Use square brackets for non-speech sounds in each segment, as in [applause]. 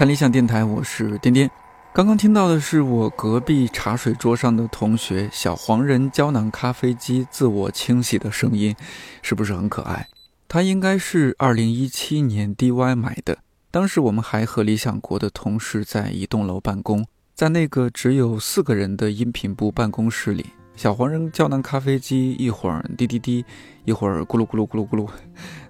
看理想电台，我是颠颠。刚刚听到的是我隔壁茶水桌上的同学小黄人胶囊咖啡机自我清洗的声音，是不是很可爱？它应该是二零一七年 DY 买的，当时我们还和理想国的同事在一栋楼办公，在那个只有四个人的音频部办公室里，小黄人胶囊咖啡机一会儿滴滴滴，一会儿咕噜咕噜咕噜咕噜，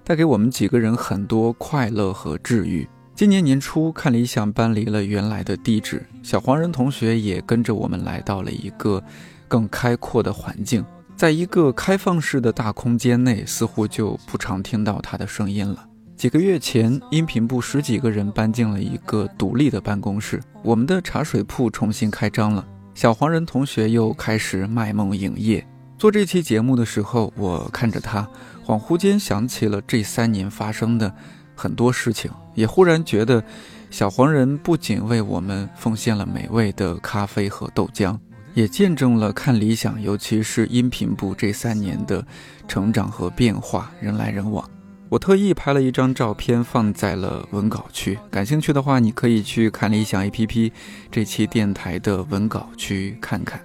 带给我们几个人很多快乐和治愈。今年年初，看理想搬离了原来的地址，小黄人同学也跟着我们来到了一个更开阔的环境，在一个开放式的大空间内，似乎就不常听到他的声音了。几个月前，音频部十几个人搬进了一个独立的办公室，我们的茶水铺重新开张了，小黄人同学又开始卖梦营业。做这期节目的时候，我看着他，恍惚间想起了这三年发生的。很多事情也忽然觉得，小黄人不仅为我们奉献了美味的咖啡和豆浆，也见证了看理想，尤其是音频部这三年的成长和变化，人来人往。我特意拍了一张照片放在了文稿区，感兴趣的话，你可以去看理想 APP 这期电台的文稿区看看。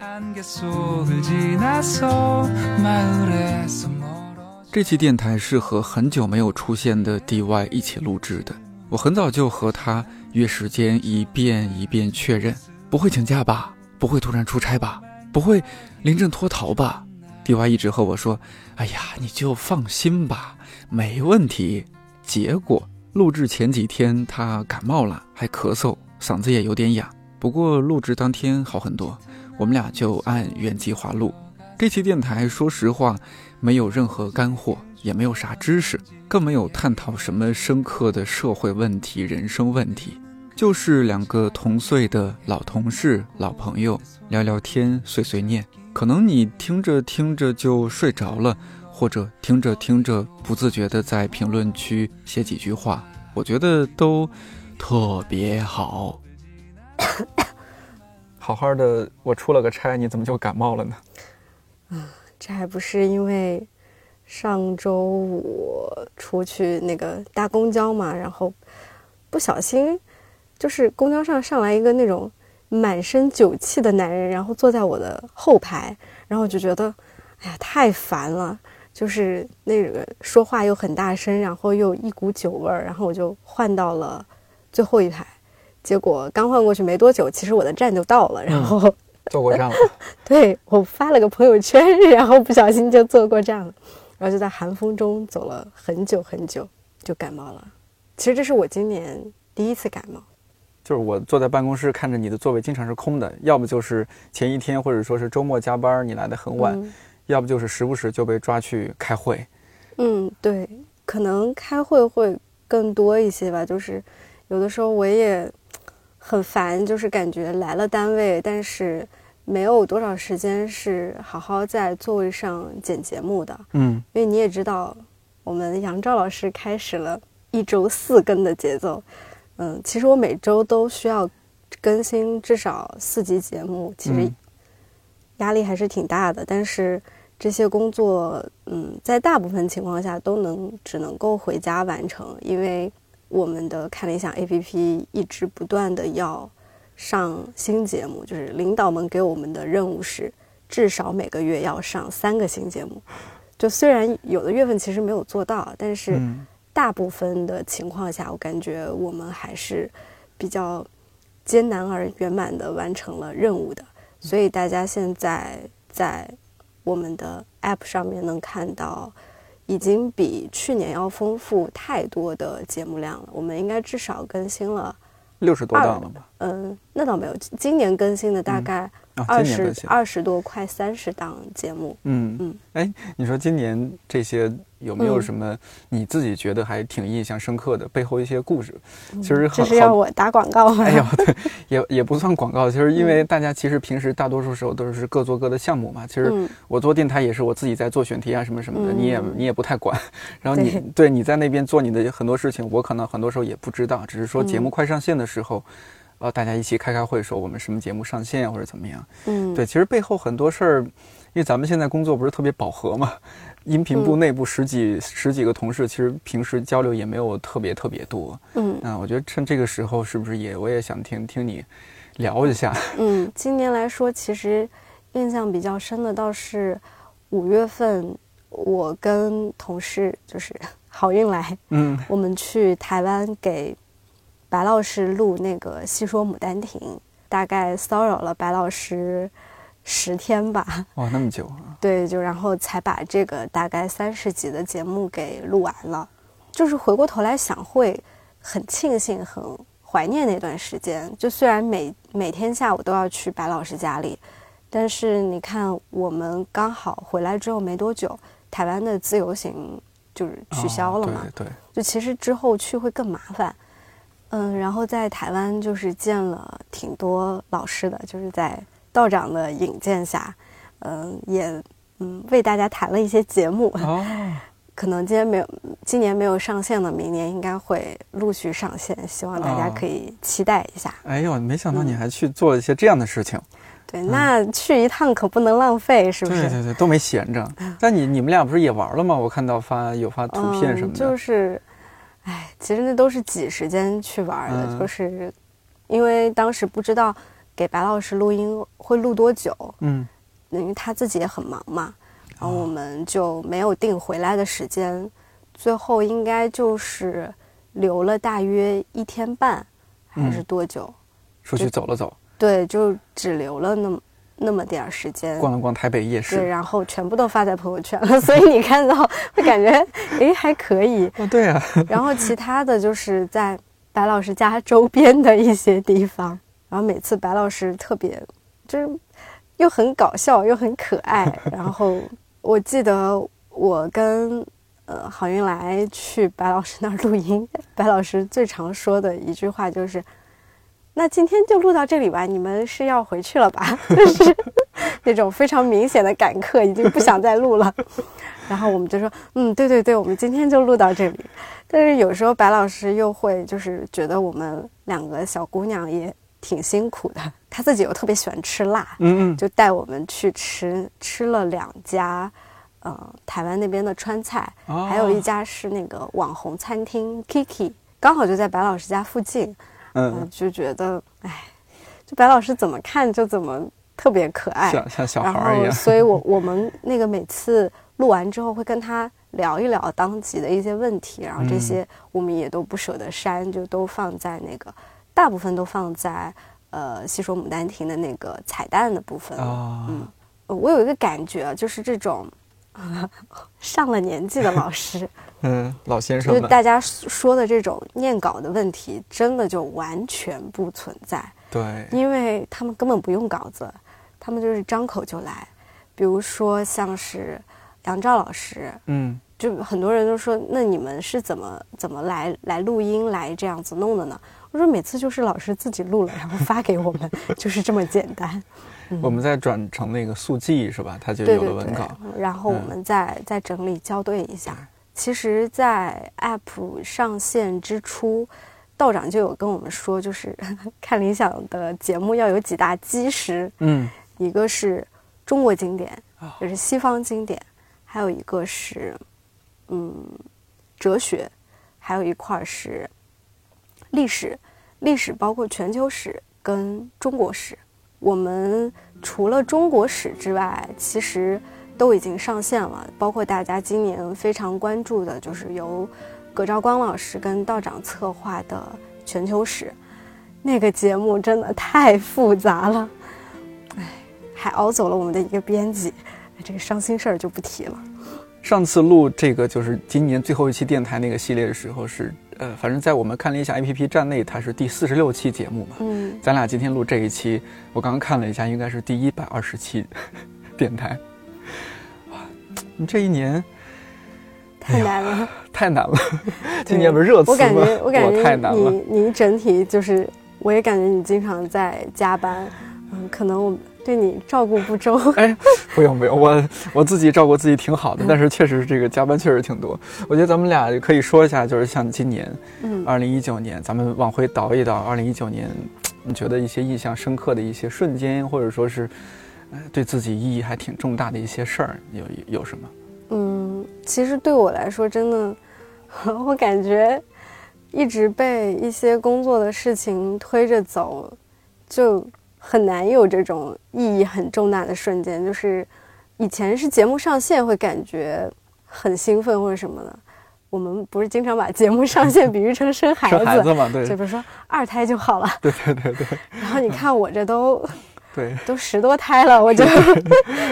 这期电台是和很久没有出现的 DY 一起录制的。我很早就和他约时间，一遍一遍确认，不会请假吧？不会突然出差吧？不会临阵脱逃吧？DY 一直和我说：“哎呀，你就放心吧，没问题。”结果录制前几天他感冒了，还咳嗽，嗓子也有点哑。不过录制当天好很多，我们俩就按原计划录。这期电台，说实话。没有任何干货，也没有啥知识，更没有探讨什么深刻的社会问题、人生问题，就是两个同岁的老同事、老朋友聊聊天、碎碎念。可能你听着听着就睡着了，或者听着听着不自觉的在评论区写几句话，我觉得都特别好。[coughs] 好好的，我出了个差，你怎么就感冒了呢？嗯。这还不是因为上周五出去那个搭公交嘛，然后不小心就是公交上上来一个那种满身酒气的男人，然后坐在我的后排，然后我就觉得哎呀太烦了，就是那个说话又很大声，然后又一股酒味儿，然后我就换到了最后一排，结果刚换过去没多久，其实我的站就到了，然后。坐过站了，[laughs] 对我发了个朋友圈，然后不小心就坐过站了，然后就在寒风中走了很久很久，就感冒了。其实这是我今年第一次感冒。就是我坐在办公室看着你的座位经常是空的，要不就是前一天或者说是周末加班你来的很晚，要不就是时不时就被抓去开会。嗯，对，可能开会会更多一些吧。就是有的时候我也。很烦，就是感觉来了单位，但是没有多少时间是好好在座位上剪节目的。嗯，因为你也知道，我们杨照老师开始了一周四更的节奏。嗯，其实我每周都需要更新至少四集节目，其实压力还是挺大的。但是这些工作，嗯，在大部分情况下都能只能够回家完成，因为。我们的看理想 APP 一直不断的要上新节目，就是领导们给我们的任务是至少每个月要上三个新节目。就虽然有的月份其实没有做到，但是大部分的情况下，我感觉我们还是比较艰难而圆满的完成了任务的。所以大家现在在我们的 App 上面能看到。已经比去年要丰富太多的节目量了。我们应该至少更新了六十多档了吧？嗯，那倒没有。今年更新的大概二十二十多，快三十档节目。嗯嗯。哎，你说今年这些？有没有什么你自己觉得还挺印象深刻的背后一些故事？其实这是要我打广告吗？哎呦，对，也也不算广告。其实因为大家其实平时大多数时候都是各做各的项目嘛。其实我做电台也是我自己在做选题啊什么什么的，你也你也不太管。[laughs] 然后你对你在那边做你的很多事情，我可能很多时候也不知道。只是说节目快上线的时候，呃，大家一起开开会说我们什么节目上线或者怎么样。嗯，对，其实背后很多事儿。因为咱们现在工作不是特别饱和嘛，音频部内部十几十几个同事，其实平时交流也没有特别特别多。嗯，那我觉得趁这个时候，是不是也我也想听听你聊一下？嗯，今年来说，其实印象比较深的倒是五月份，我跟同事就是 [laughs] 好运来，嗯，我们去台湾给白老师录那个《细说牡丹亭》，大概骚扰了白老师十天吧。哇，那么久啊！[laughs] 对，就然后才把这个大概三十集的节目给录完了。就是回过头来想，会很庆幸、很怀念那段时间。就虽然每每天下午都要去白老师家里，但是你看，我们刚好回来之后没多久，台湾的自由行就是取消了嘛。哦、对对。就其实之后去会更麻烦。嗯，然后在台湾就是见了挺多老师的，就是在道长的引荐下，嗯，也嗯为大家谈了一些节目。哦。可能今天没有，今年没有上线的，明年应该会陆续上线，希望大家可以期待一下。哦、哎呦，没想到你还去做了一些这样的事情。对，那去一趟可不能浪费，是不是？对对对，都没闲着。[laughs] 但你你们俩不是也玩了吗？我看到发有发图片什么的。嗯、就是。哎，其实那都是挤时间去玩的，嗯、就是因为当时不知道给白老师录音会录多久，嗯，因为他自己也很忙嘛，然后我们就没有定回来的时间，哦、最后应该就是留了大约一天半，还是多久？出去走了走，对，就只留了那么。那么点儿时间，逛了逛台北夜市，对，然后全部都发在朋友圈了，[laughs] 所以你看到会感觉，哎，还可以。哦，对啊。然后其他的就是在白老师家周边的一些地方，然后每次白老师特别，就是又很搞笑又很可爱。[laughs] 然后我记得我跟呃郝云来去白老师那儿录音，白老师最常说的一句话就是。那今天就录到这里吧，你们是要回去了吧？[laughs] 就是那种非常明显的赶课，已经不想再录了。[laughs] 然后我们就说，嗯，对对对，我们今天就录到这里。但是有时候白老师又会就是觉得我们两个小姑娘也挺辛苦的，她自己又特别喜欢吃辣，嗯嗯，就带我们去吃吃了两家，呃，台湾那边的川菜，哦、还有一家是那个网红餐厅 Kiki，刚好就在白老师家附近。嗯，就觉得，哎，就白老师怎么看就怎么特别可爱，像像小孩一样。所以我我们那个每次录完之后会跟他聊一聊当集的一些问题，然后这些我们也都不舍得删，就都放在那个，大部分都放在呃细说牡丹亭的那个彩蛋的部分。哦、嗯，我有一个感觉，就是这种、呃、[laughs] 上了年纪的老师。[laughs] 嗯，老先生，就大家说的这种念稿的问题，真的就完全不存在。对，因为他们根本不用稿子，他们就是张口就来。比如说像是杨照老师，嗯，就很多人都说，那你们是怎么怎么来来录音来这样子弄的呢？我说每次就是老师自己录了，然后发给我们，[laughs] 就是这么简单。嗯、我们再转成那个速记是吧？他就有了文稿，对。对对然后我们再、嗯、再整理校对一下。其实，在 App 上线之初，道长就有跟我们说，就是 [laughs] 看理想的节目要有几大基石，嗯，一个是中国经典，就是西方经典，还有一个是嗯哲学，还有一块是历史，历史包括全球史跟中国史。我们除了中国史之外，其实。都已经上线了，包括大家今年非常关注的，就是由葛兆光老师跟道长策划的全球史，那个节目真的太复杂了，哎，还熬走了我们的一个编辑，这个伤心事儿就不提了。上次录这个就是今年最后一期电台那个系列的时候是，呃，反正在我们看了一下 APP 站内，它是第四十六期节目嘛，嗯，咱俩今天录这一期，我刚刚看了一下，应该是第一百二十期电台。你这一年太难了，哎、太难了。[laughs] 今年不是热词吗？我感觉，我感觉太难了。你你整体就是，我也感觉你经常在加班，嗯，可能我对你照顾不周。[laughs] 哎，不用不用，我我自己照顾自己挺好的，但是确实这个加班确实挺多。我觉得咱们俩可以说一下，就是像今年，嗯，二零一九年，咱们往回倒一倒，二零一九年，你觉得一些印象深刻的一些瞬间，或者说是。呃，对自己意义还挺重大的一些事儿，有有什么？嗯，其实对我来说，真的，[laughs] 我感觉一直被一些工作的事情推着走，就很难有这种意义很重大的瞬间。就是以前是节目上线会感觉很兴奋或者什么的，我们不是经常把节目上线比喻成生孩子，[laughs] 生孩子嘛，对，就比如说二胎就好了。[laughs] 对对对对。然后你看我这都。[laughs] 对，都十多胎了，我就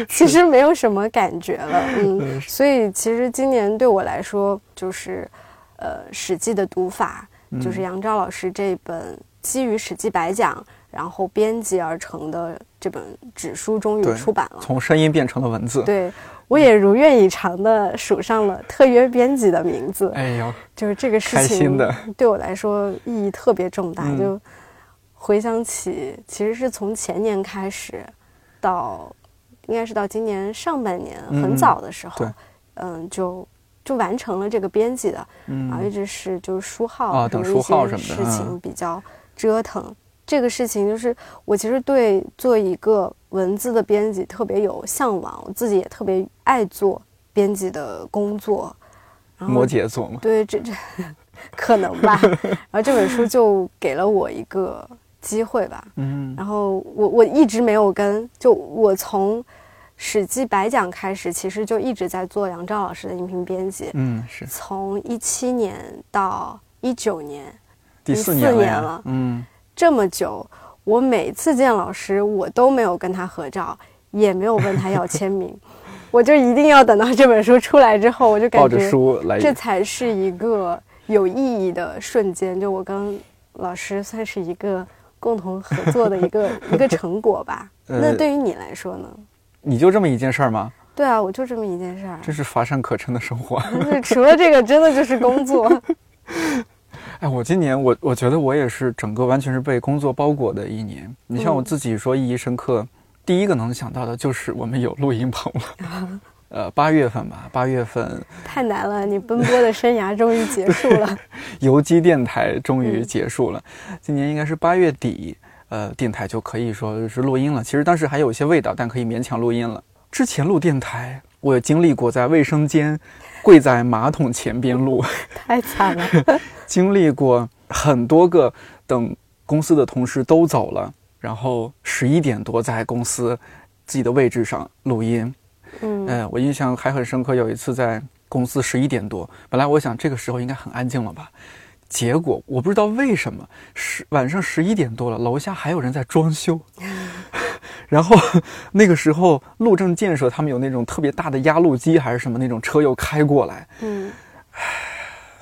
其实没有什么感觉了，嗯，所以其实今年对我来说，就是呃《史记》的读法，就是杨照老师这本基于《史记》白讲，然后编辑而成的这本纸书终于出版了，从声音变成了文字。对，我也如愿以偿的署上了特约编辑的名字。哎呦，就是这个事情对我来说意义特别重大，就。回想起，其实是从前年开始，到应该是到今年上半年很早的时候，嗯，就就完成了这个编辑的，然后一直是就是书号啊等书号什么的事情比较折腾。这个事情就是我其实对做一个文字的编辑特别有向往，我自己也特别爱做编辑的工作。摩羯座吗，对，这这可能吧。[laughs] 然后这本书就给了我一个。机会吧，嗯，然后我我一直没有跟，就我从《史记》白讲开始，其实就一直在做杨照老师的音频编辑，嗯，是从一七年到一九年，第四年了，嗯，这么久，我每次见老师，我都没有跟他合照，也没有问他要签名，[laughs] 我就一定要等到这本书出来之后，我就感觉这才是一个有意义的瞬间，就我跟老师算是一个。共同合作的一个 [laughs] 一个成果吧。那对于你来说呢？你就这么一件事儿吗？对啊，我就这么一件事儿。这是乏善可陈的生活。[laughs] 除了这个，真的就是工作。哎，我今年我我觉得我也是整个完全是被工作包裹的一年。你像我自己说意义深刻，第一个能想到的就是我们有录音棚了。[laughs] 呃，八月份吧，八月份太难了，你奔波的生涯终于结束了，[laughs] 游击电台终于结束了，今年应该是八月底，呃，电台就可以说是录音了。其实当时还有一些味道，但可以勉强录音了。之前录电台，我也经历过在卫生间跪在马桶前边录，太惨了。[laughs] 经历过很多个等公司的同事都走了，然后十一点多在公司自己的位置上录音。嗯，我印象还很深刻。有一次在公司十一点多，本来我想这个时候应该很安静了吧，结果我不知道为什么十晚上十一点多了，楼下还有人在装修。[laughs] 然后 [laughs] 那个时候路政建设他们有那种特别大的压路机还是什么那种车又开过来。嗯，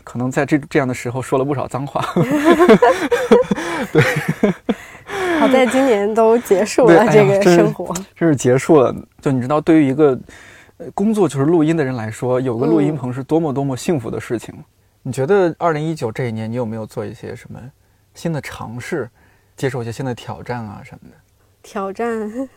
可能在这这样的时候说了不少脏话。[laughs] 对。好在今年都结束了这个生活，这是结束了。就你知道，对于一个工作就是录音的人来说，有个录音棚是多么多么幸福的事情。你觉得二零一九这一年，你有没有做一些什么新的尝试，接受一些新的挑战啊什么的？挑战，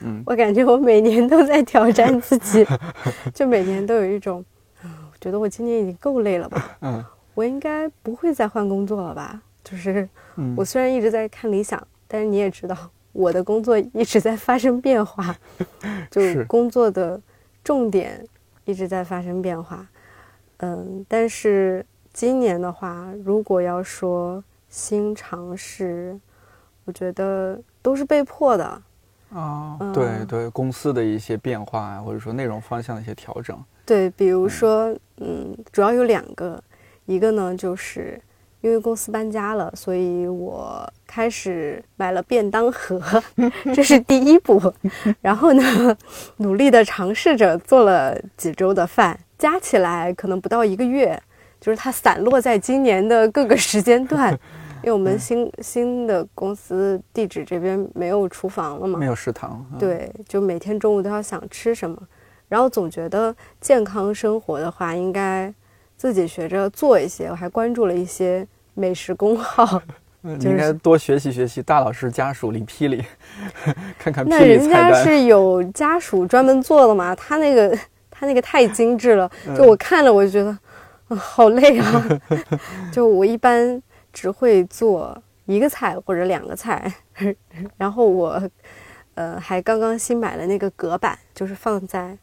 嗯，我感觉我每年都在挑战自己，[laughs] 就每年都有一种，我觉得我今年已经够累了吧？嗯，我应该不会再换工作了吧？就是，我虽然一直在看理想。但是你也知道，我的工作一直在发生变化，[laughs] 就工作的重点一直在发生变化。嗯，但是今年的话，如果要说新尝试，我觉得都是被迫的。啊，对对，公司的一些变化啊，或者说内容方向的一些调整。对，比如说，嗯，主要有两个，一个呢就是。因为公司搬家了，所以我开始买了便当盒，[laughs] 这是第一步。[laughs] 然后呢，努力的尝试着做了几周的饭，加起来可能不到一个月，就是它散落在今年的各个时间段。因为我们新新的公司地址这边没有厨房了嘛，没有食堂。对，就每天中午都要想吃什么，然后总觉得健康生活的话应该。自己学着做一些，我还关注了一些美食公号。[laughs] 你应该多学习学习大老师家属李霹雳，[laughs] 看看。那人家是有家属专门做的嘛？他那个他那个太精致了，就我看了我就觉得，啊，好累啊！[laughs] 就我一般只会做一个菜或者两个菜，[laughs] 然后我。呃，还刚刚新买了那个隔板，就是放在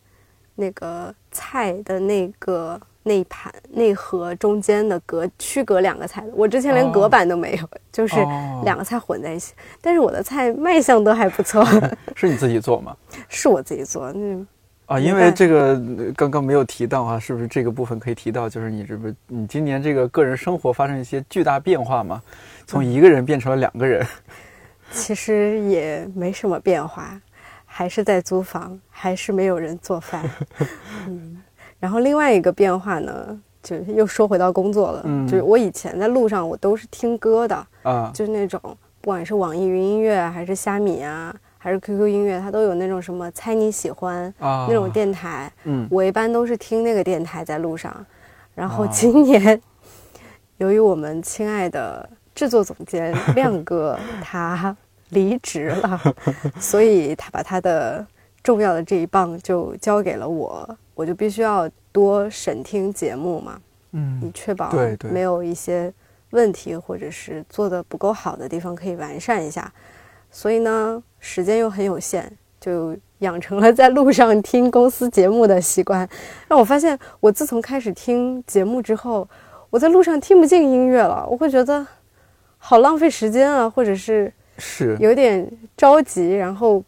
那个菜的那个那一盘那盒中间的隔区隔两个菜的。我之前连隔板都没有，就是两个菜混在一起。但是我的菜卖相都还不错。[laughs] 是你自己做吗？是我自己做。那啊，因为这个刚刚没有提到啊，是不是这个部分可以提到？就是你这不，你今年这个个人生活发生一些巨大变化吗？从一个人变成了两个人。[laughs] 其实也没什么变化，还是在租房，还是没有人做饭。[laughs] 嗯，然后另外一个变化呢，就又说回到工作了。嗯，就是我以前在路上我都是听歌的啊，就是那种不管是网易云音乐还是虾米啊，还是 QQ 音乐，它都有那种什么猜你喜欢啊那种电台。嗯，我一般都是听那个电台在路上。然后今年，由于我们亲爱的。制作总监亮哥他离职了，所以他把他的重要的这一棒就交给了我，我就必须要多审听节目嘛，嗯，以确保没有一些问题或者是做的不够好的地方可以完善一下。所以呢，时间又很有限，就养成了在路上听公司节目的习惯。让我发现，我自从开始听节目之后，我在路上听不进音乐了，我会觉得。好浪费时间啊，或者是是有点着急，然后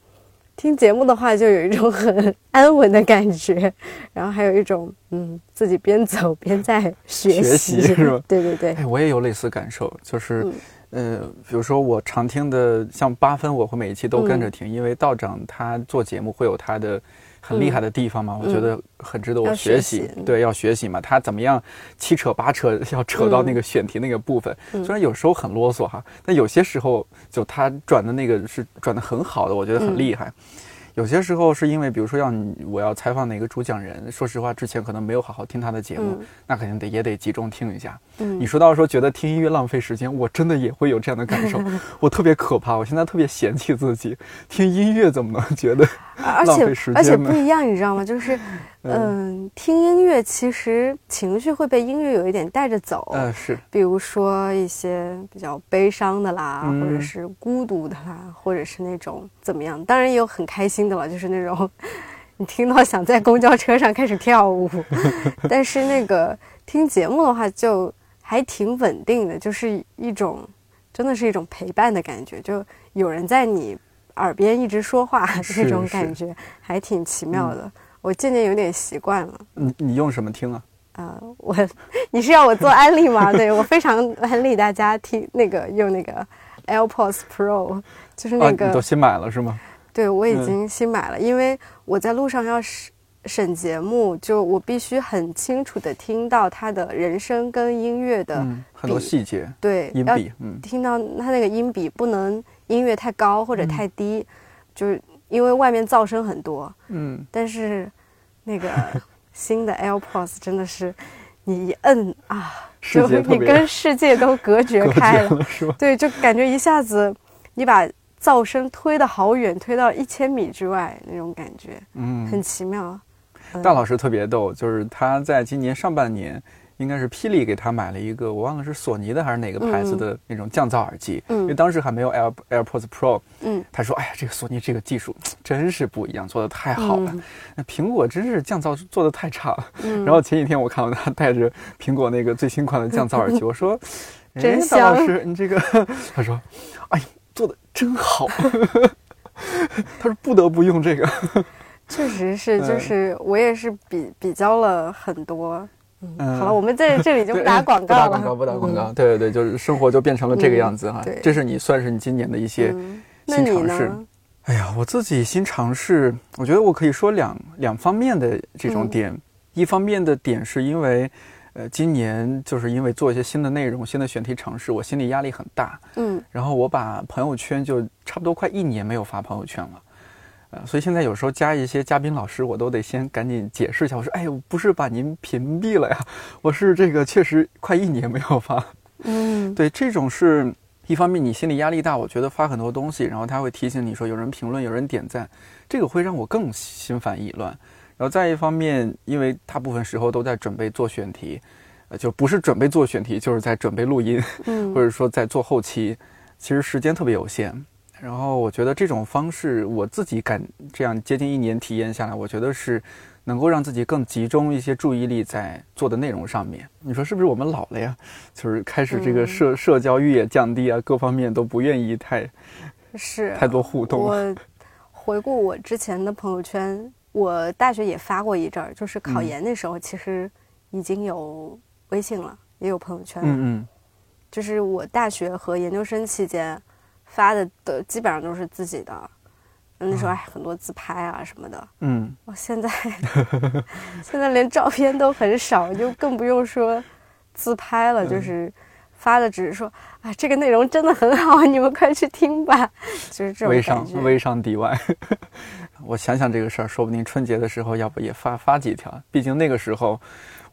听节目的话就有一种很 [laughs] 安稳的感觉，然后还有一种嗯自己边走边在学习是吧？对对对，哎，我也有类似感受，就是呃，比如说我常听的像八分，我会每一期都跟着听，因为道长他做节目会有他的。很厉害的地方嘛，我觉得很值得我学习。对，要学习嘛，他怎么样七扯八扯，要扯到那个选题那个部分。虽然有时候很啰嗦哈，但有些时候就他转的那个是转的很好的，我觉得很厉害。有些时候是因为，比如说要你我要采访哪个主讲人，说实话之前可能没有好好听他的节目，那肯定得也得集中听一下。嗯，你说到说觉得听音乐浪费时间，我真的也会有这样的感受，[laughs] 我特别可怕，我现在特别嫌弃自己听音乐怎么能觉得浪费时间而且不一样，你知道吗？就是。[laughs] 嗯，听音乐其实情绪会被音乐有一点带着走。嗯，是。比如说一些比较悲伤的啦，或者是孤独的啦，或者是那种怎么样？当然也有很开心的了，就是那种 [laughs] 你听到想在公交车上开始跳舞。但是那个听节目的话，就还挺稳定的，就是一种真的是一种陪伴的感觉，就有人在你耳边一直说话 [laughs] 那种感觉，还挺奇妙的。我渐渐有点习惯了。你你用什么听啊？啊，我你是要我做安利吗？[laughs] 对我非常安利大家听那个用那个 AirPods Pro，就是那个。你都新买了是吗？对，我已经新买了，因为我在路上要审审节目，就我必须很清楚的听到他的人声跟音乐的很多细节。对，音比，嗯，听到他那个音比不能音乐太高或者太低，就是因为外面噪声很多。嗯，但是。那个新的 AirPods 真的是，你一摁啊，就你跟世界都隔 [laughs] 绝开了，对，就感觉一下子你把噪声推得好远，推到一千米之外那种感觉，嗯，很奇妙。大老师特别逗，就是他在今年上半年。应该是霹雳给他买了一个，我忘了是索尼的还是哪个牌子的那种降噪耳机，因为当时还没有 Air AirPods Pro。嗯，他说：“哎呀，这个索尼这个技术真是不一样，做的太好了。那苹果真是降噪做的太差了。”然后前几天我看到他戴着苹果那个最新款的降噪耳机，[laughs] 我说：“真大老师，你这个？” [laughs] 他说：“哎，做的真好。[laughs] ”他说：“不得不用这个。”确实是，就是我也是比比较了很多。嗯，好了，我们在这里就不打广告了。不打广告，不打广告。对对对，就是生活就变成了这个样子哈。对这是你算是你今年的一些新尝试。哎呀，我自己新尝试，我觉得我可以说两两方面的这种点。一方面的点是因为，呃，今年就是因为做一些新的内容、新的选题尝试，我心里压力很大。嗯。然后我把朋友圈就差不多快一年没有发朋友圈了。呃，所以现在有时候加一些嘉宾老师，我都得先赶紧解释一下。我说，哎，我不是把您屏蔽了呀，我是这个确实快一年没有发。嗯，[laughs] 对，这种是一方面，你心理压力大，我觉得发很多东西，然后他会提醒你说有人评论，有人点赞，这个会让我更心烦意乱。然后再一方面，因为大部分时候都在准备做选题，呃，就不是准备做选题，就是在准备录音，或者说在做后期，其实时间特别有限。然后我觉得这种方式，我自己感这样接近一年体验下来，我觉得是能够让自己更集中一些注意力在做的内容上面。你说是不是我们老了呀？就是开始这个社、社交欲也降低啊，各方面都不愿意太是太多互动。[laughs] 我回顾我之前的朋友圈，我大学也发过一阵儿，就是考研那时候，其实已经有微信了，也有朋友圈了。嗯嗯。就是我大学和研究生期间发的的基本上都是自己的，那时候还很多自拍啊什么的。嗯，我现在 [laughs] 现在连照片都很少，就更不用说自拍了。就是发的只是说啊，这个内容真的很好，你们快去听吧。就是这种微商微商底外。[laughs] 我想想这个事儿，说不定春节的时候要不也发发几条，毕竟那个时候。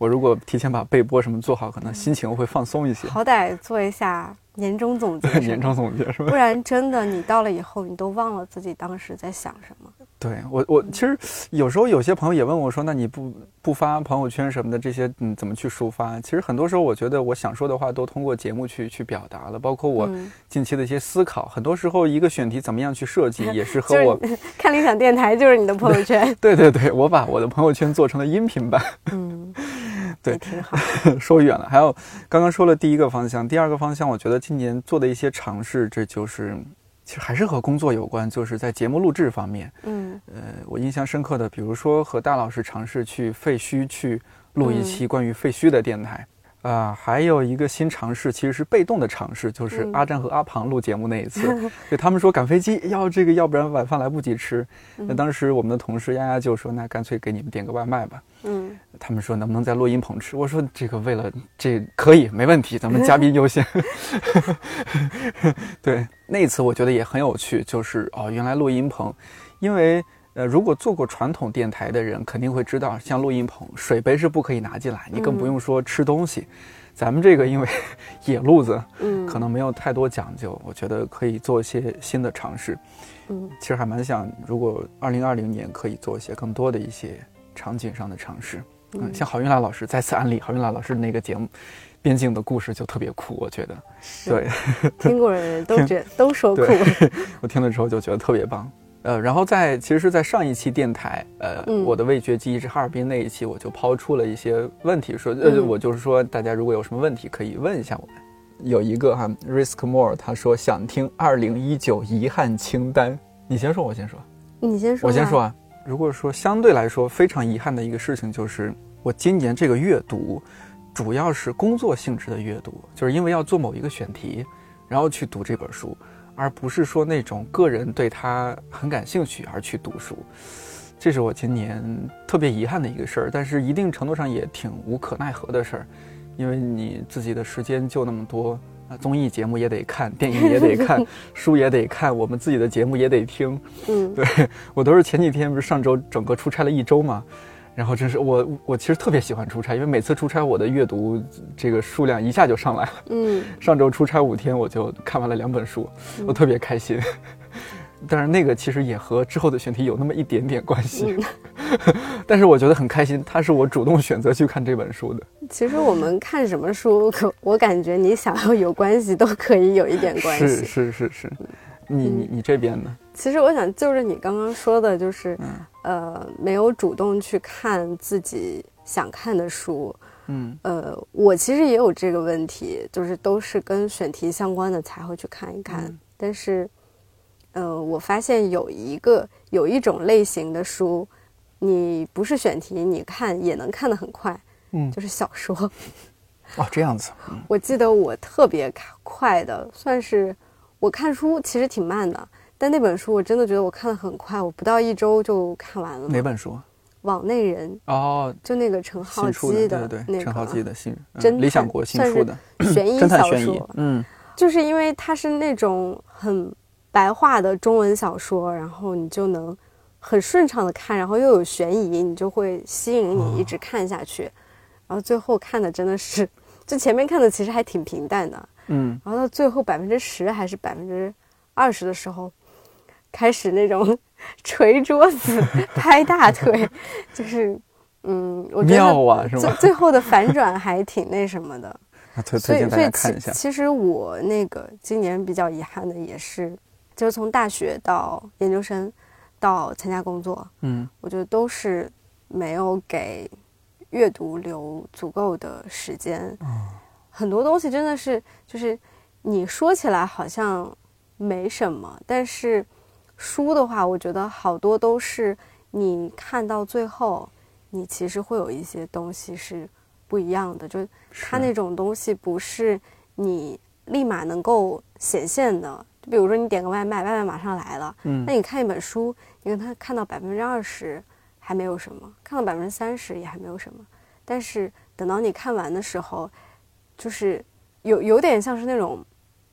我如果提前把备播什么做好，可能心情会放松一些。好歹做一下年终总结，[laughs] 年终总结是吧？不然真的你到了以后，你都忘了自己当时在想什么。对我，我其实有时候有些朋友也问我说：“那你不不发朋友圈什么的这些，嗯，怎么去抒发？”其实很多时候，我觉得我想说的话都通过节目去去表达了，包括我近期的一些思考。很多时候，一个选题怎么样去设计，[laughs] 也是和我 [laughs] 看理想电台就是你的朋友圈。对对对，我把我的朋友圈做成了音频版。嗯，对，挺好。[laughs] 说远了，还有刚刚说了第一个方向，第二个方向，我觉得今年做的一些尝试，这就是。其实还是和工作有关，就是在节目录制方面。嗯，呃，我印象深刻的，比如说和大老师尝试去废墟去录一期关于废墟的电台。啊，还有一个新尝试，其实是被动的尝试，就是阿占和阿庞录节目那一次，[laughs] 对他们说赶飞机要这个，要不然晚饭来不及吃。那当时我们的同事丫丫就说，那干脆给你们点个外卖吧。嗯，他们说能不能在录音棚吃？我说这个为了这可以没问题，咱们嘉宾优先。[laughs] 对，那次我觉得也很有趣，就是哦，原来录音棚，因为。呃，如果做过传统电台的人，肯定会知道，像录音棚，水杯是不可以拿进来，你更不用说吃东西。咱们这个因为 [laughs] 野路子，嗯，可能没有太多讲究，我觉得可以做一些新的尝试。嗯，其实还蛮想，如果二零二零年可以做一些更多的一些场景上的尝试。嗯，像郝云来老师再次安利郝云来老师那个节目，《边境的故事》就特别酷，我觉得。对，听过的人都觉 [laughs] 都说酷。[laughs] 我听了之后就觉得特别棒。呃，然后在其实是在上一期电台，呃，我的味觉记忆是哈尔滨那一期，我就抛出了一些问题，说，呃，我就是说，大家如果有什么问题可以问一下我们。有一个哈，Risk More，他说想听二零一九遗憾清单，你先说，我先说，你先说，我先说啊。如果说相对来说非常遗憾的一个事情，就是我今年这个阅读，主要是工作性质的阅读，就是因为要做某一个选题，然后去读这本书。而不是说那种个人对他很感兴趣而去读书，这是我今年特别遗憾的一个事儿。但是一定程度上也挺无可奈何的事儿，因为你自己的时间就那么多啊，综艺节目也得看，电影也得看，[laughs] 书也得看，我们自己的节目也得听。嗯，[laughs] 对我都是前几天不是上周整个出差了一周嘛。然后真是我，我其实特别喜欢出差，因为每次出差我的阅读这个数量一下就上来了。嗯，上周出差五天，我就看完了两本书，我特别开心。[laughs] 但是那个其实也和之后的选题有那么一点点关系，[laughs] 但是我觉得很开心，他是我主动选择去看这本书的。其实我们看什么书，我感觉你想要有关系都可以有一点关系。是是是是，你你你这边呢？其实我想就是你刚刚说的，就是。呃，没有主动去看自己想看的书，嗯，呃，我其实也有这个问题，就是都是跟选题相关的才会去看一看。但是，呃，我发现有一个有一种类型的书，你不是选题，你看也能看得很快，嗯，就是小说。哦，这样子。我记得我特别快的，算是我看书其实挺慢的。但那本书我真的觉得我看的很快，我不到一周就看完了。哪本书？网内人哦，就那个陈浩基的，对对对，陈浩基的新真理想国新出的 [clears throat] 悬疑 [clears throat] 小说。嗯，就是因为它是那种很白话的中文小说，然后你就能很顺畅的看，然后又有悬疑，你就会吸引你一直看下去。然后最后看的真的是，就前面看的其实还挺平淡的，嗯，然后到最后百分之十还是百分之二十的时候。开始那种 [laughs] 捶桌子、[laughs] 拍大腿，就是，嗯，我觉得最最后的反转还挺那什么的。推推荐大家看一下。其实我那个今年比较遗憾的也是，就是从大学到研究生，到参加工作，嗯我觉得都是没有给阅读留足够的时间。很多东西真的是，就是你说起来好像没什么，但是书的话，我觉得好多都是你看到最后，你其实会有一些东西是不一样的，就是它那种东西不是你立马能够显现的。就比如说你点个外卖，外卖马上来了，嗯那你看一本书，你跟他看到百分之二十还没有什么，看到百分之三十也还没有什么，但是等到你看完的时候，就是有有点像是那种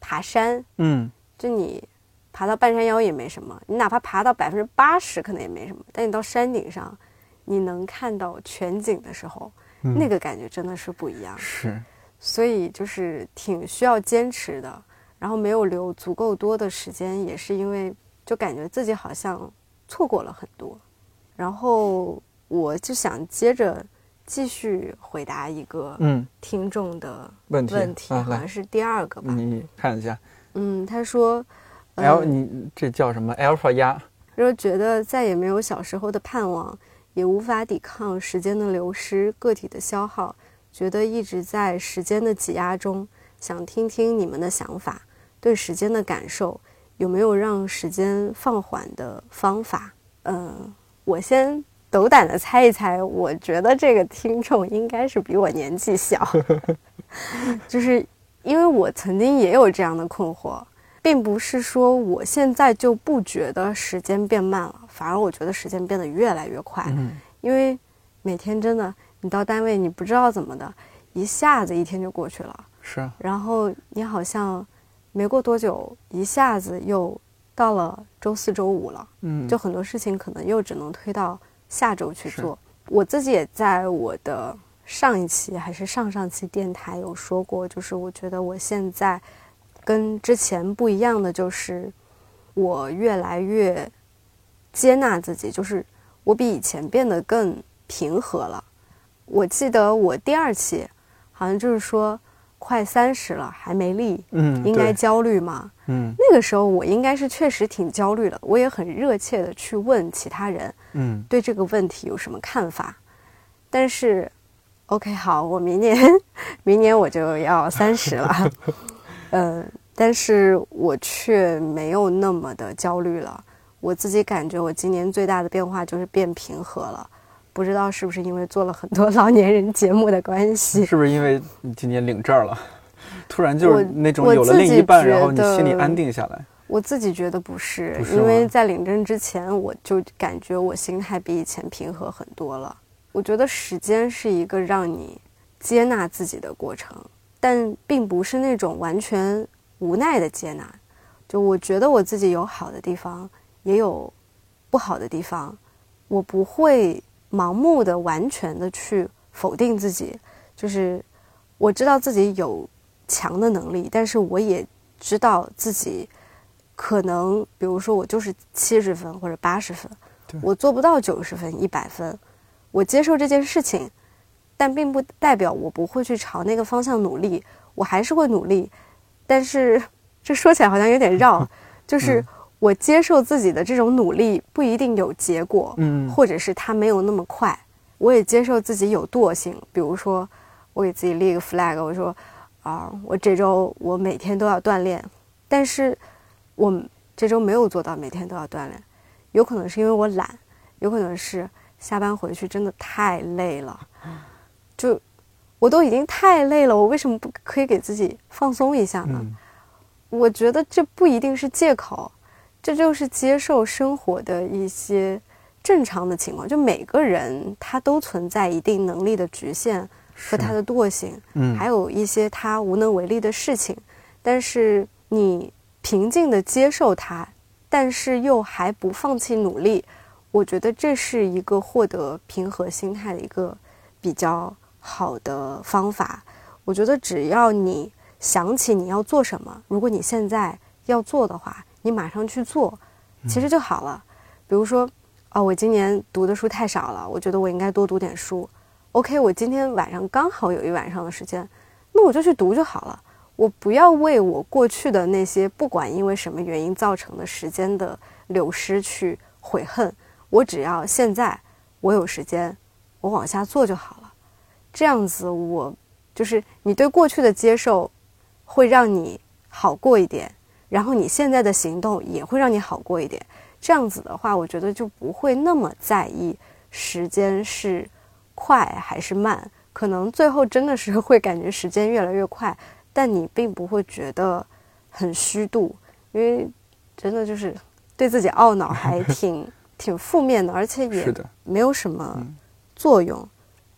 爬山，嗯。就你爬到半山腰也没什么，你哪怕爬到百分之八十可能也没什么，但你到山顶上，你能看到全景的时候，嗯那个感觉真的是不一样。是所以就是挺需要坚持的，然后没有留足够多的时间，也是因为就感觉自己好像错过了很多。然后我就想接着继续回答一个嗯听众的问题问题，好像是第二个吧。你看一下嗯，他说，L 呃你这叫什么 Alpha 鸭？说觉得再也没有小时候的盼望，也无法抵抗时间的流失、个体的消耗，觉得一直在时间的挤压中。想听听你们的想法，对时间的感受，有没有让时间放缓的方法？嗯，我先斗胆的猜一猜，我觉得这个听众应该是比我年纪小，[laughs] 就是因为我曾经也有这样的困惑。并不是说我现在就不觉得时间变慢了，反而我觉得时间变得越来越快。嗯因为每天真的，你到单位你不知道怎么的，一下子一天就过去了，是啊然后你好像没过多久，一下子又到了周四周五了，嗯就很多事情可能又只能推到下周去做。我自己也在我的上一期还是上上期电台有说过，就是我觉得我现在跟之前不一样的就是，我越来越接纳自己，就是我比以前变得更平和了。我记得我第二期好像就是说快三十了还没立，嗯应该焦虑吗？嗯那个时候我应该是确实挺焦虑的，我也很热切的去问其他人嗯对这个问题有什么看法。但是，OK，好，我明年 [laughs] 明年我就要三十了，呃，但是我却没有那么的焦虑了。我自己感觉我今年最大的变化就是变平和了，不知道是不是因为做了很多 [laughs] 老年人节目的关系。是不是因为你今年领证了，突然就是那种我有了另一半，觉然后你心里得安定下来？我自己觉得不是，不是因为在领证之前，我就感觉我心态比以前平和很多了。我觉得时间是一个让你接纳自己的过程，但并不是那种完全无奈的接纳。就我觉得我自己有好的地方，也有不好的地方，我不会盲目的、完全的去否定自己。就是我知道自己有强的能力，但是我也知道自己可能，比如说我就是七十分或者八十分，我做不到九十分、一百分，我接受这件事情，但并不代表我不会去朝那个方向努力，我还是会努力，但是这说起来好像有点绕，就是我接受自己的这种努力不一定有结果，嗯。或者是它没有那么快。我也接受自己有惰性，比如说我给自己立一个 flag，我说啊，我这周我每天都要锻炼，但是我这周没有做到每天都要锻炼，有可能是因为我懒，有可能是下班回去真的太累了，就我都已经太累了，我为什么不可以给自己放松一下呢？嗯我觉得这不一定是借口，这就是接受生活的一些正常的情况。就每个人他都存在一定能力的局限和他的惰性，嗯还有一些他无能为力的事情。但是你平静的接受它，但是又还不放弃努力，我觉得这是一个获得平和心态的一个比较好的方法。我觉得只要你想起你要做什么，如果你现在要做的话，你马上去做，其实就好了。比如说，哦，我今年读的书太少了，我觉得我应该多读点书。OK，我今天晚上刚好有一晚上的时间，那我就去读就好了。我不要为我过去的那些不管因为什么原因造成的时间的流失去悔恨，我只要现在我有时间，我往下做就好了。这样子，我就是你对过去的接受，会让你好过一点，然后你现在的行动也会让你好过一点。这样子的话，我觉得就不会那么在意时间是快还是慢。可能最后真的是会感觉时间越来越快，但你并不会觉得很虚度，因为真的就是对自己懊恼还挺 [laughs] 挺负面的，而且也没有什么作用。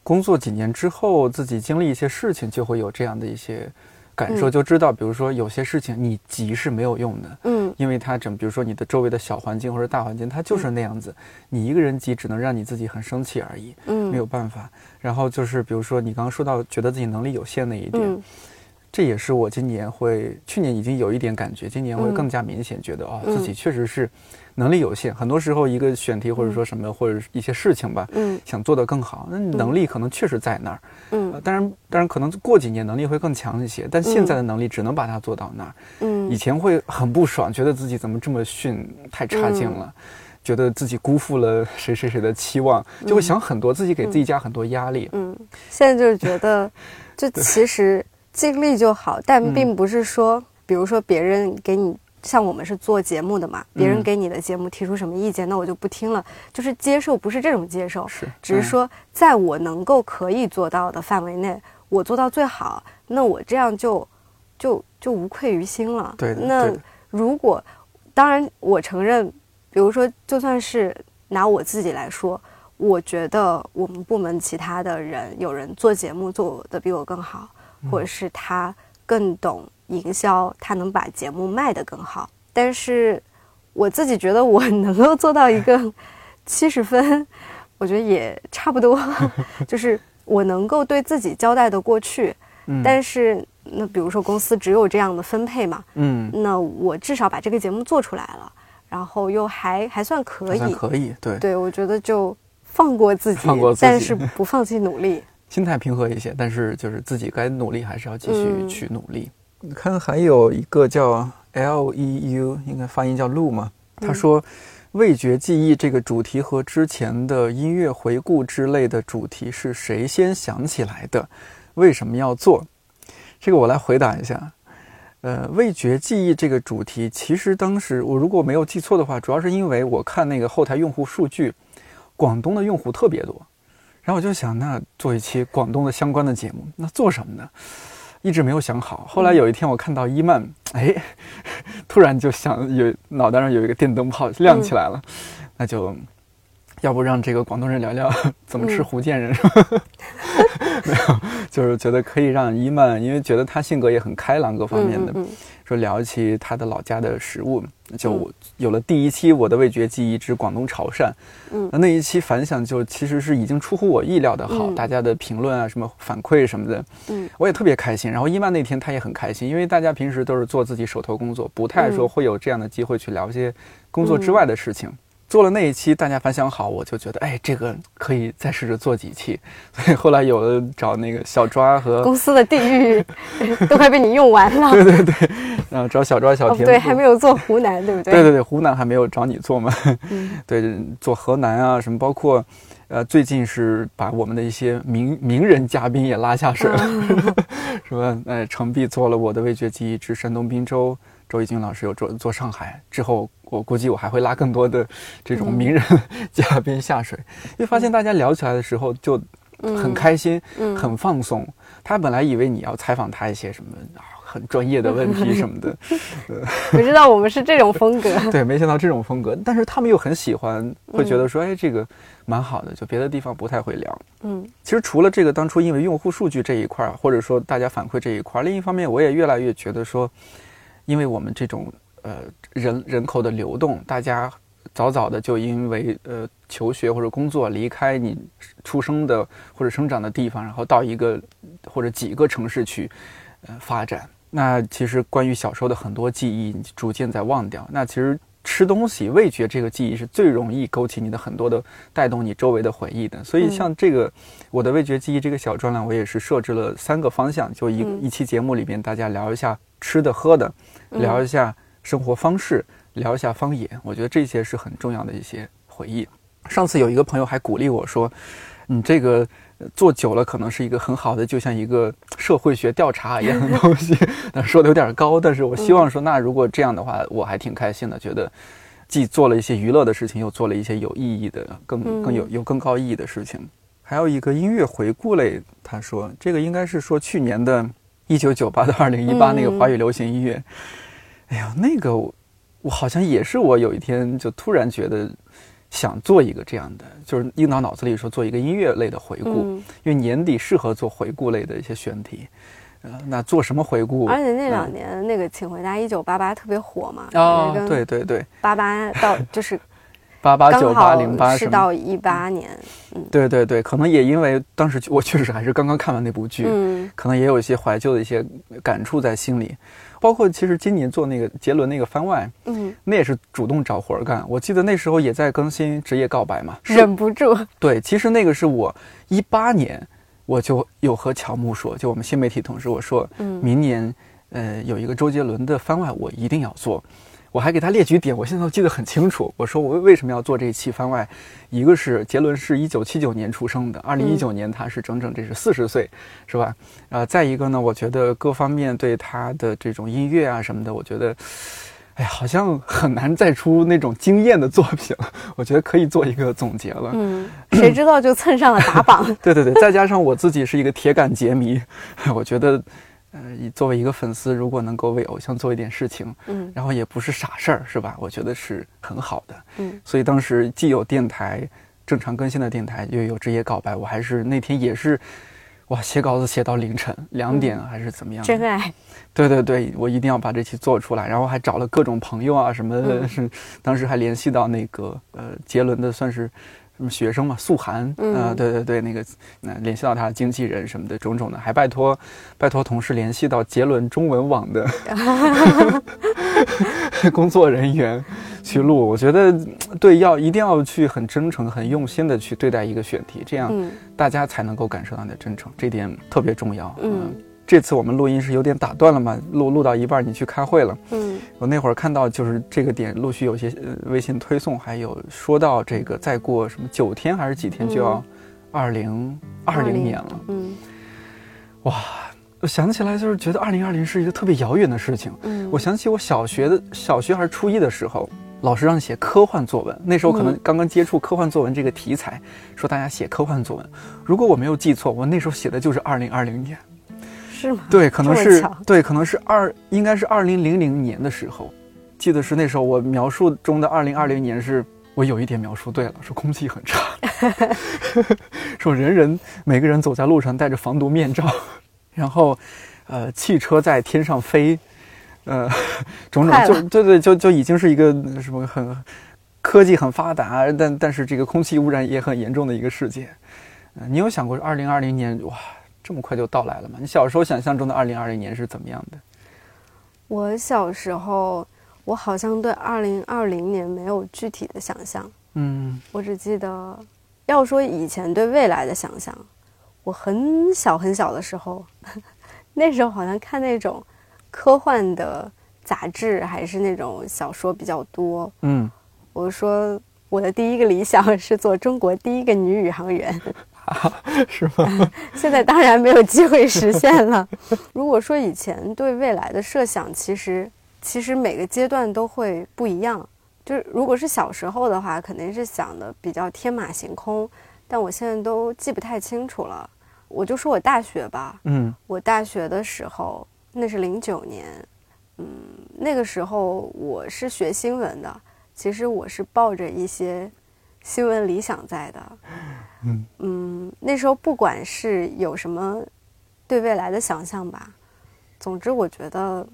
工作几年之后，自己经历一些事情，就会有这样的一些。感受就知道，比如说有些事情你急是没有用的，嗯，因为它整，比如说你的周围的小环境或者大环境，它就是那样子，你一个人急只能让你自己很生气而已，嗯，没有办法。然后就是比如说你刚刚说到觉得自己能力有限那一点。这也是我今年会，去年已经有一点感觉，今年会更加明显，觉得哦，自己确实是能力有限。很多时候，一个选题或者说什么或者一些事情吧，嗯，想做得更好，那能力可能确实在那儿，嗯，当然，当然可能过几年能力会更强一些，但现在的能力只能把它做到那儿，嗯，以前会很不爽，觉得自己怎么这么逊，太差劲了，觉得自己辜负了谁谁谁的期望，就会想很多，自己给自己加很多压力，嗯，现在就是觉得，[laughs] 就其实。尽力就好，但并不是说，比如说别人给你，像我们是做节目的嘛，别人给你的节目提出什么意见，那我就不听了，就是接受，不是这种接受，是，只是说在我能够可以做到的范围内，我做到最好，那我这样就，就就无愧于心了。对，那如果，当然我承认，比如说就算是拿我自己来说，我觉得我们部门其他的人有人做节目做的比我更好。或者是他更懂营销，他能把节目卖得更好。但是我自己觉得我能够做到一个 [laughs] 七十分，我觉得也差不多。[laughs] 就是我能够对自己交代的过去。嗯。但是那比如说公司只有这样的分配嘛。嗯。那我至少把这个节目做出来了，然后又还还算可以。可以。对。对，我觉得就放过自己，放过自己，但是不放弃努力。[laughs] 心态平和一些，但是就是自己该努力还是要继续去努力。你看，还有一个叫 L E U，应该发音叫路嘛？他说，味觉记忆这个主题和之前的音乐回顾之类的主题是谁先想起来的？为什么要做？这个我来回答一下。呃，味觉记忆这个主题，其实当时我如果没有记错的话，主要是因为我看那个后台用户数据，广东的用户特别多。然后我就想，那做一期广东的相关的节目，那做什么呢？一直没有想好。后来有一天，我看到伊曼，哎，[laughs] 突然就想有脑袋上有一个电灯泡亮起来了，那就要不让这个广东人聊聊 [laughs] 怎么吃福建人？[laughs] 没有，就是觉得可以让伊曼，因为觉得他性格也很开朗，各方面的。说聊起他的老家的食物，就有了第一期《我的味觉记忆之广东潮汕》。嗯，那那一期反响就其实是已经出乎我意料的好，大家的评论啊，什么反馈什么的，嗯，我也特别开心。然后伊曼那天他也很开心，因为大家平时都是做自己手头工作，不太说会有这样的机会去聊一些工作之外的事情。做了那一期，大家反响好，我就觉得，哎，这个可以再试着做几期。[laughs] 所以后来有了找那个小抓和公司的地域 [laughs] 都快被你用完了。[laughs] 对对对，然后找小抓小田。对，还没有做湖南，对不对？对对对，湖南还没有找你做嘛。嗯。对，做河南啊，什么包括，呃，最近是把我们的一些名名人嘉宾也拉下水了，是吧？呃，程璧做了我的味觉记忆之山东滨州。周轶君老师有做做上海之后，我估计我还会拉更多的这种名人 [laughs] 嘉宾下水，因为发现大家聊起来的时候就很开心，很放松。他本来以为你要采访他一些什么很专业的问题什么的，[laughs] 不知道我们是这种风格。[laughs] 对，没想到这种风格，但是他们又很喜欢，会觉得说，哎，这个蛮好的，就别的地方不太会聊。嗯，其实除了这个当初因为用户数据这一块，或者说大家反馈这一块，另一方面我也越来越觉得说。因为我们这种呃人人口的流动，大家早早的就因为呃求学或者工作离开你出生的或者生长的地方，然后到一个或者几个城市去呃发展。那其实关于小时候的很多记忆，你逐渐在忘掉。那其实吃东西、味觉这个记忆是最容易勾起你的很多的带动你周围的回忆的。所以像这个我的味觉记忆这个小专栏，我也是设置了三个方向，就一一期节目里边大家聊一下吃的喝的，聊一下生活方式，聊一下方言。我觉得这些是很重要的一些回忆。上次有一个朋友还鼓励我说：“你这个。”做久了可能是一个很好的，就像一个社会学调查一样的东西。[laughs] 那说的有点高，但是我希望说，那如果这样的话，我还挺开心的，觉得既做了一些娱乐的事情，又做了一些有意义的、更更有有更高意义的事情。还有一个音乐回顾类，他说这个应该是说去年的一九九八到二零一八那个华语流行音乐。哎呀，那个我好像也是，我有一天就突然觉得。想做一个这样的，就是硬到脑子里说做一个音乐类的回顾，因为年底适合做回顾类的一些选题。呃，那做什么回顾？而且那两年那个《请回答一九八八》特别火嘛。哦，对对对。[laughs] 八八到就是八八九八零八是到一八年。嗯，对对对，可能也因为当时我确实还是刚刚看完那部剧，嗯，可能也有一些怀旧的一些感触在心里。包括其实今年做那个杰伦那个番外，嗯，那也是主动找活儿干。我记得那时候也在更新《职业告白》嘛，忍不住。对，其实那个是我一八年我就有和乔木说，就我们新媒体同事，我说，嗯，明年呃有一个周杰伦的番外，我一定要做。我还给他列举点，我现在都记得很清楚。我说我为什么要做这一期番外？一个是杰伦是一九七九年出生的，二零一九年他是整整这是四十岁，是吧？呃，再一个呢，我觉得各方面对他的这种音乐啊什么的，我觉得，哎呀，好像很难再出那种惊艳的作品了。[laughs] 我觉得可以做一个总结了。嗯，谁知道就蹭上了打榜。对对对，再加上我自己是一个铁杆杰迷，[laughs] 我觉得。呃，作为一个粉丝，如果能够为偶像做一点事情，嗯，然后也不是傻事儿，是吧？我觉得是很好的，嗯。所以当时既有电台正常更新的电台，又有职业告白，我还是那天也是，哇，写稿子写到凌晨两点还是怎么样？真爱。对对对，我一定要把这期做出来，然后还找了各种朋友啊什么的，是 [laughs] 当时还联系到那个呃杰伦的算是。什么学生嘛，素涵啊，对对对，那个那联系到他的经纪人什么的种种的，还拜托拜托同事联系到杰伦中文网的 [laughs] 工作人员去录。我觉得对，要一定要去很真诚、很用心的去对待一个选题，这样大家才能够感受到你的真诚，这点特别重要。嗯。这次我们录音是有点打断了嘛？录录到一半，你去开会了。嗯，我那会儿看到就是这个点，陆续有些微信推送，还有说到这个再过什么九天还是几天就要二零二零年了。嗯，哇，我想起来就是觉得二零二零是一个特别遥远的事情。嗯，我想起我小学的小学还是初一的时候，老师让写科幻作文，那时候可能刚刚接触科幻作文这个题材，说大家写科幻作文。如果我没有记错，我那时候写的就是二零二零年。是吗？对，可能是对，可能是二，应该是二零零零年的时候，记得是那时候我描述中的二零二零年是，我有一点描述对了，说空气很差，[laughs] 说人人每个人走在路上戴着防毒面罩，[laughs] 然后，呃，汽车在天上飞，呃，种种就对对，就就已经是一个什么很科技很发达，但但是这个空气污染也很严重的一个世界。嗯，你有想过二零二零年哇？这么快就到来了吗？你小时候想象中的二零二零年是怎么样的？我小时候，我好像对二零二零年没有具体的想象。嗯，我只记得，要说以前对未来的想象，我很小很小的时候，[laughs] 那时候好像看那种科幻的杂志，还是那种小说比较多。嗯，我说我的第一个理想是做中国第一个女宇航员。[laughs] 是吗？[laughs] 现在当然没有机会实现了。[laughs] 如果说以前对未来的设想，其实其实每个阶段都会不一样。就是如果是小时候的话，肯定是想的比较天马行空，但我现在都记不太清楚了。我就说我大学吧，嗯，我大学的时候那是零九年，嗯，那个时候我是学新闻的，其实我是抱着一些新闻理想在的。嗯嗯，那时候不管是有什么对未来的想象吧，总之我觉得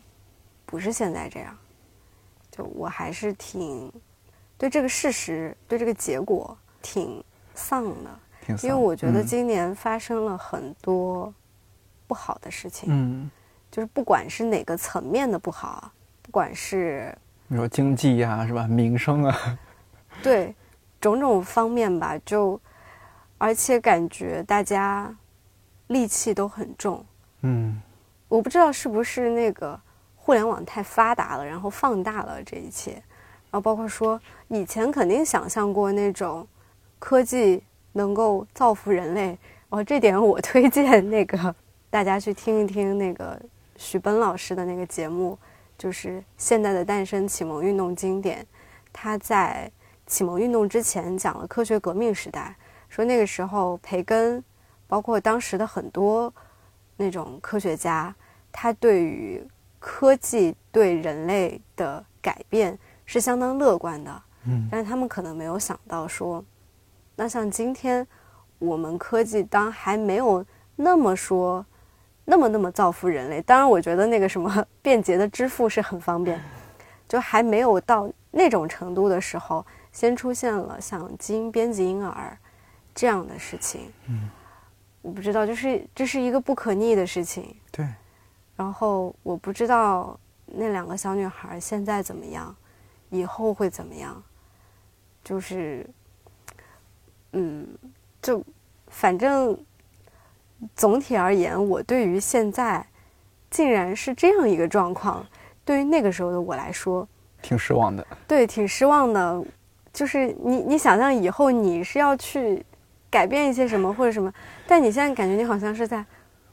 不是现在这样。就我还是挺对这个事实、对这个结果挺丧的，因为我觉得今年发生了很多不好的事情。嗯，就是不管是哪个层面的不好，不管是你说经济呀，是吧？民生啊，[laughs] 对，种种方面吧，就而且感觉大家戾气都很重。嗯，我不知道是不是那个互联网太发达了，然后放大了这一切，然后包括说以前肯定想象过那种科技能够造福人类，哦，这点我推荐那个大家去听一听那个徐奔老师的那个节目，就是《现代的诞生：启蒙运动经典》，他在启蒙运动之前讲了科学革命时代，说那个时候培根，包括当时的很多。那种科学家，他对于科技对人类的改变是相当乐观的，嗯，但是他们可能没有想到说，那像今天我们科技当还没有那么说那么那么造福人类，当然我觉得那个什么 [laughs] 便捷的支付是很方便，就还没有到那种程度的时候，先出现了像基因编辑婴儿这样的事情，嗯。我不知道，就是这是一个不可逆的事情。对。然后我不知道那两个小女孩现在怎么样，以后会怎么样。就是，嗯，就反正总体而言，我对于现在竟然是这样一个状况，对于那个时候的我来说，挺失望的。对，挺失望的。就是你，你想象以后你是要去。改变一些什么或者什么，但你现在感觉你好像是在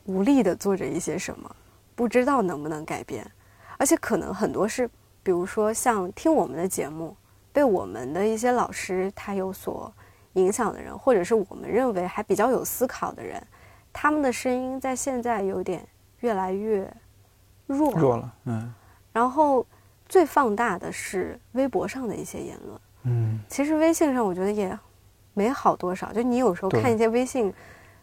无力的做着一些什么，不知道能不能改变，而且可能很多是，比如说像听我们的节目，被我们的一些老师他有所影响的人，或者是我们认为还比较有思考的人，他们的声音在现在有点越来越弱弱了，嗯。然后最放大的是微博上的一些言论，嗯，其实微信上我觉得也。没好多少，就你有时候看一些微信，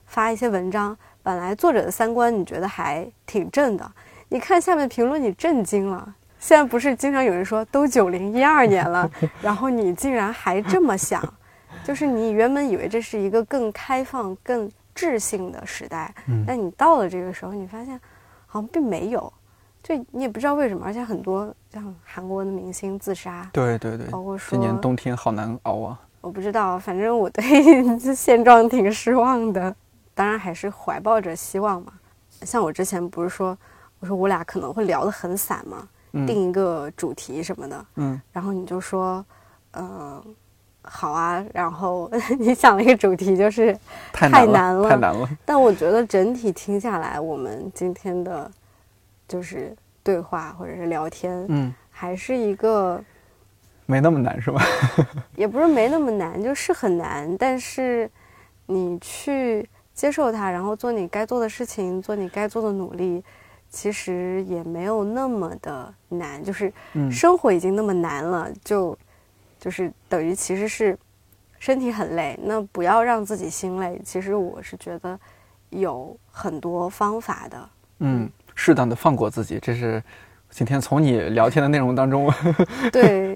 发一些文章，本来作者的三观你觉得还挺正的，你看下面评论你震惊了。现在不是经常有人说都九零一二年了，[laughs] 然后你竟然还这么想，就是你原本以为这是一个更开放、更智性的时代，但你到了这个时候，你发现好像并没有，就你也不知道为什么，而且很多像韩国的明星自杀，对对对，包括说今年冬天好难熬啊。我不知道，反正我对 [laughs] 现状挺失望的。当然还是怀抱着希望嘛。像我之前不是说，我说我俩可能会聊得很散嘛，定一个主题什么的。嗯。然后你就说，嗯，好啊。然后 [laughs] 你想了一个主题，就是太难了，太难了。但我觉得整体听下来，我们今天的，就是对话或者是聊天，嗯，还是一个。没那么难是吧？[laughs] 也不是没那么难，就是很难。但是你去接受它，然后做你该做的事情，做你该做的努力，其实也没有那么的难。就是生活已经那么难了，就就是等于其实是身体很累。那不要让自己心累。其实我是觉得有很多方法的。嗯，适当的放过自己，这是。今天从你聊天的内容当中，[laughs] 对，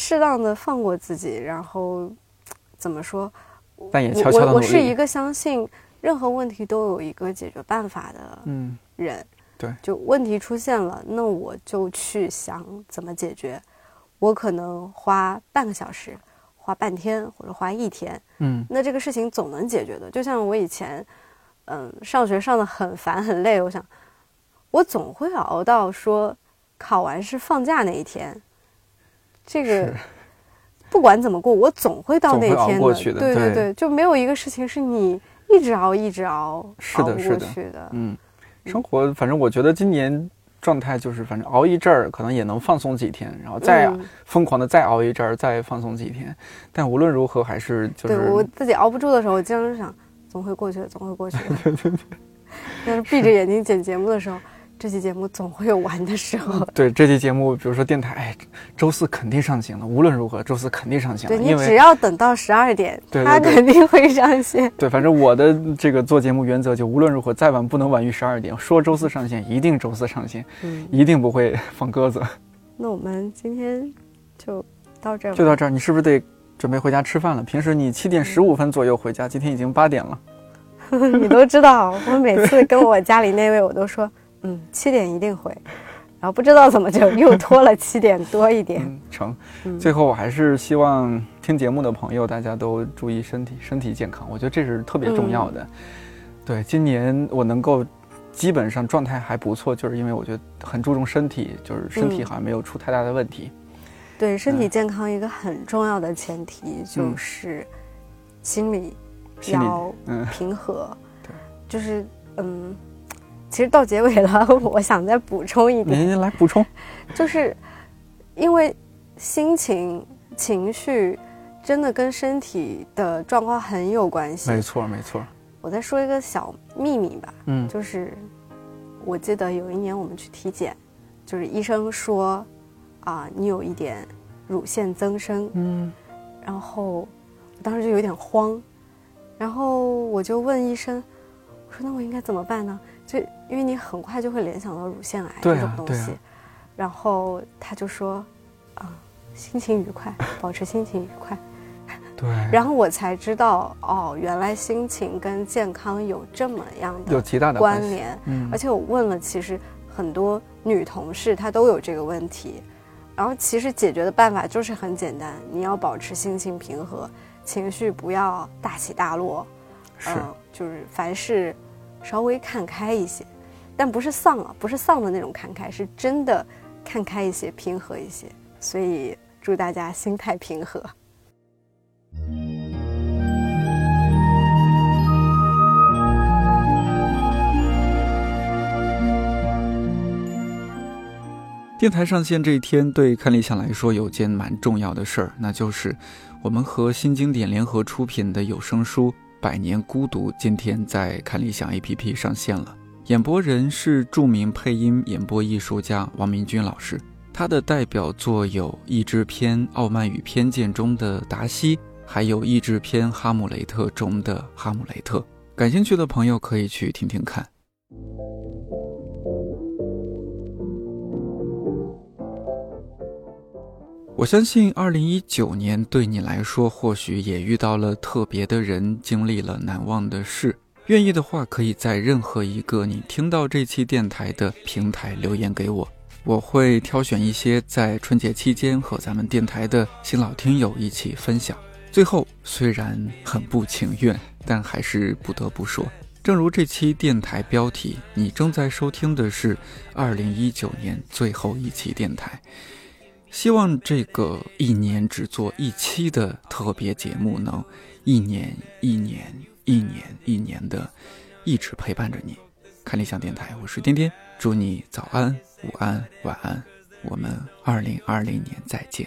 适当的放过自己，然后怎么说？但也悄悄的我我是一个相信任何问题都有一个解决办法的人。对，就问题出现了，那我就去想怎么解决。我可能花半个小时，花半天，或者花一天。嗯，那这个事情总能解决的。就像我以前，嗯，上学上的很烦很累，我想。我总会熬到说考完试放假那一天，这个不管怎么过，我总会到那天的。对对对，就没有一个事情是你一直熬一直熬是的，是的。嗯，生活反正我觉得今年状态就是，反正熬一阵儿可能也能放松几天，然后再疯狂的再熬一阵儿，再放松几天。但无论如何，还是就是对我自己熬不住的时候，我经常想，总会过去的，总会过去的。[laughs] 对对对。但是闭着眼睛剪节目的时候。这期节目总会有完的时候。对，这期节目，比如说电台，哎，周四肯定上线了。无论如何，周四肯定上线了。对你只要等到十二点，它肯定会上线。对，反正我的这个做节目原则就无论如何，再晚不能晚于十二点。说周四上线，一定周四上线，一定不会放鸽子。那我们今天就到这儿，就到这儿。你是不是得准备回家吃饭了？平时你七点十五分左右回家，今天已经八点了。[laughs] 你都知道，我每次跟我家里那位，我都说。嗯，七点一定回，然后不知道怎么就又拖了七点多一点。嗯，成。最后我还是希望听节目的朋友大家都注意身体，身体健康，我觉得这是特别重要的。对，今年我能够基本上状态还不错，就是因为我觉得很注重身体，就是身体好像没有出太大的问题。对，身体健康一个很重要的前提就是心理要平和。对，就是嗯。其实到结尾了，[laughs] 我想再补充一点。您来补充，就是因为心情、情绪真的跟身体的状况很有关系。没错，没错。我再说一个小秘密吧，嗯，就是我记得有一年我们去体检，就是医生说啊，你有一点乳腺增生，嗯，然后我当时就有点慌，然后我就问医生，我说那我应该怎么办呢？就因为你很快就会联想到乳腺癌这种东西，然后他就说，啊，心情愉快，保持心情愉快。[laughs] 对。[laughs] 然后我才知道，哦，原来心情跟健康有这么样的有极大的关联。嗯。而且我问了，其实很多女同事她都有这个问题，然后其实解决的办法就是很简单，你要保持心情平和，情绪不要大起大落。是。就是凡事。稍微看开一些，但不是丧啊，不是丧的那种看开，是真的看开一些，平和一些。所以祝大家心态平和。电台上线这一天，对看理想来说有件蛮重要的事儿，那就是我们和新经典联合出品的有声书。百年孤独今天在看理想 APP 上线了，演播人是著名配音演播艺术家王明军老师，他的代表作有译制片《傲慢与偏见》中的达西，还有译制片《哈姆雷特》中的哈姆雷特。感兴趣的朋友可以去听听看。我相信，二零一九年对你来说，或许也遇到了特别的人，经历了难忘的事。愿意的话，可以在任何一个你听到这期电台的平台留言给我，我会挑选一些在春节期间和咱们电台的新老听友一起分享。最后，虽然很不情愿，但还是不得不说，正如这期电台标题，你正在收听的是二零一九年最后一期电台。希望这个一年只做一期的特别节目，能一年一年一年一年的一直陪伴着你。看理想电台，我是天天，祝你早安、午安、晚安。我们二零二零年再见。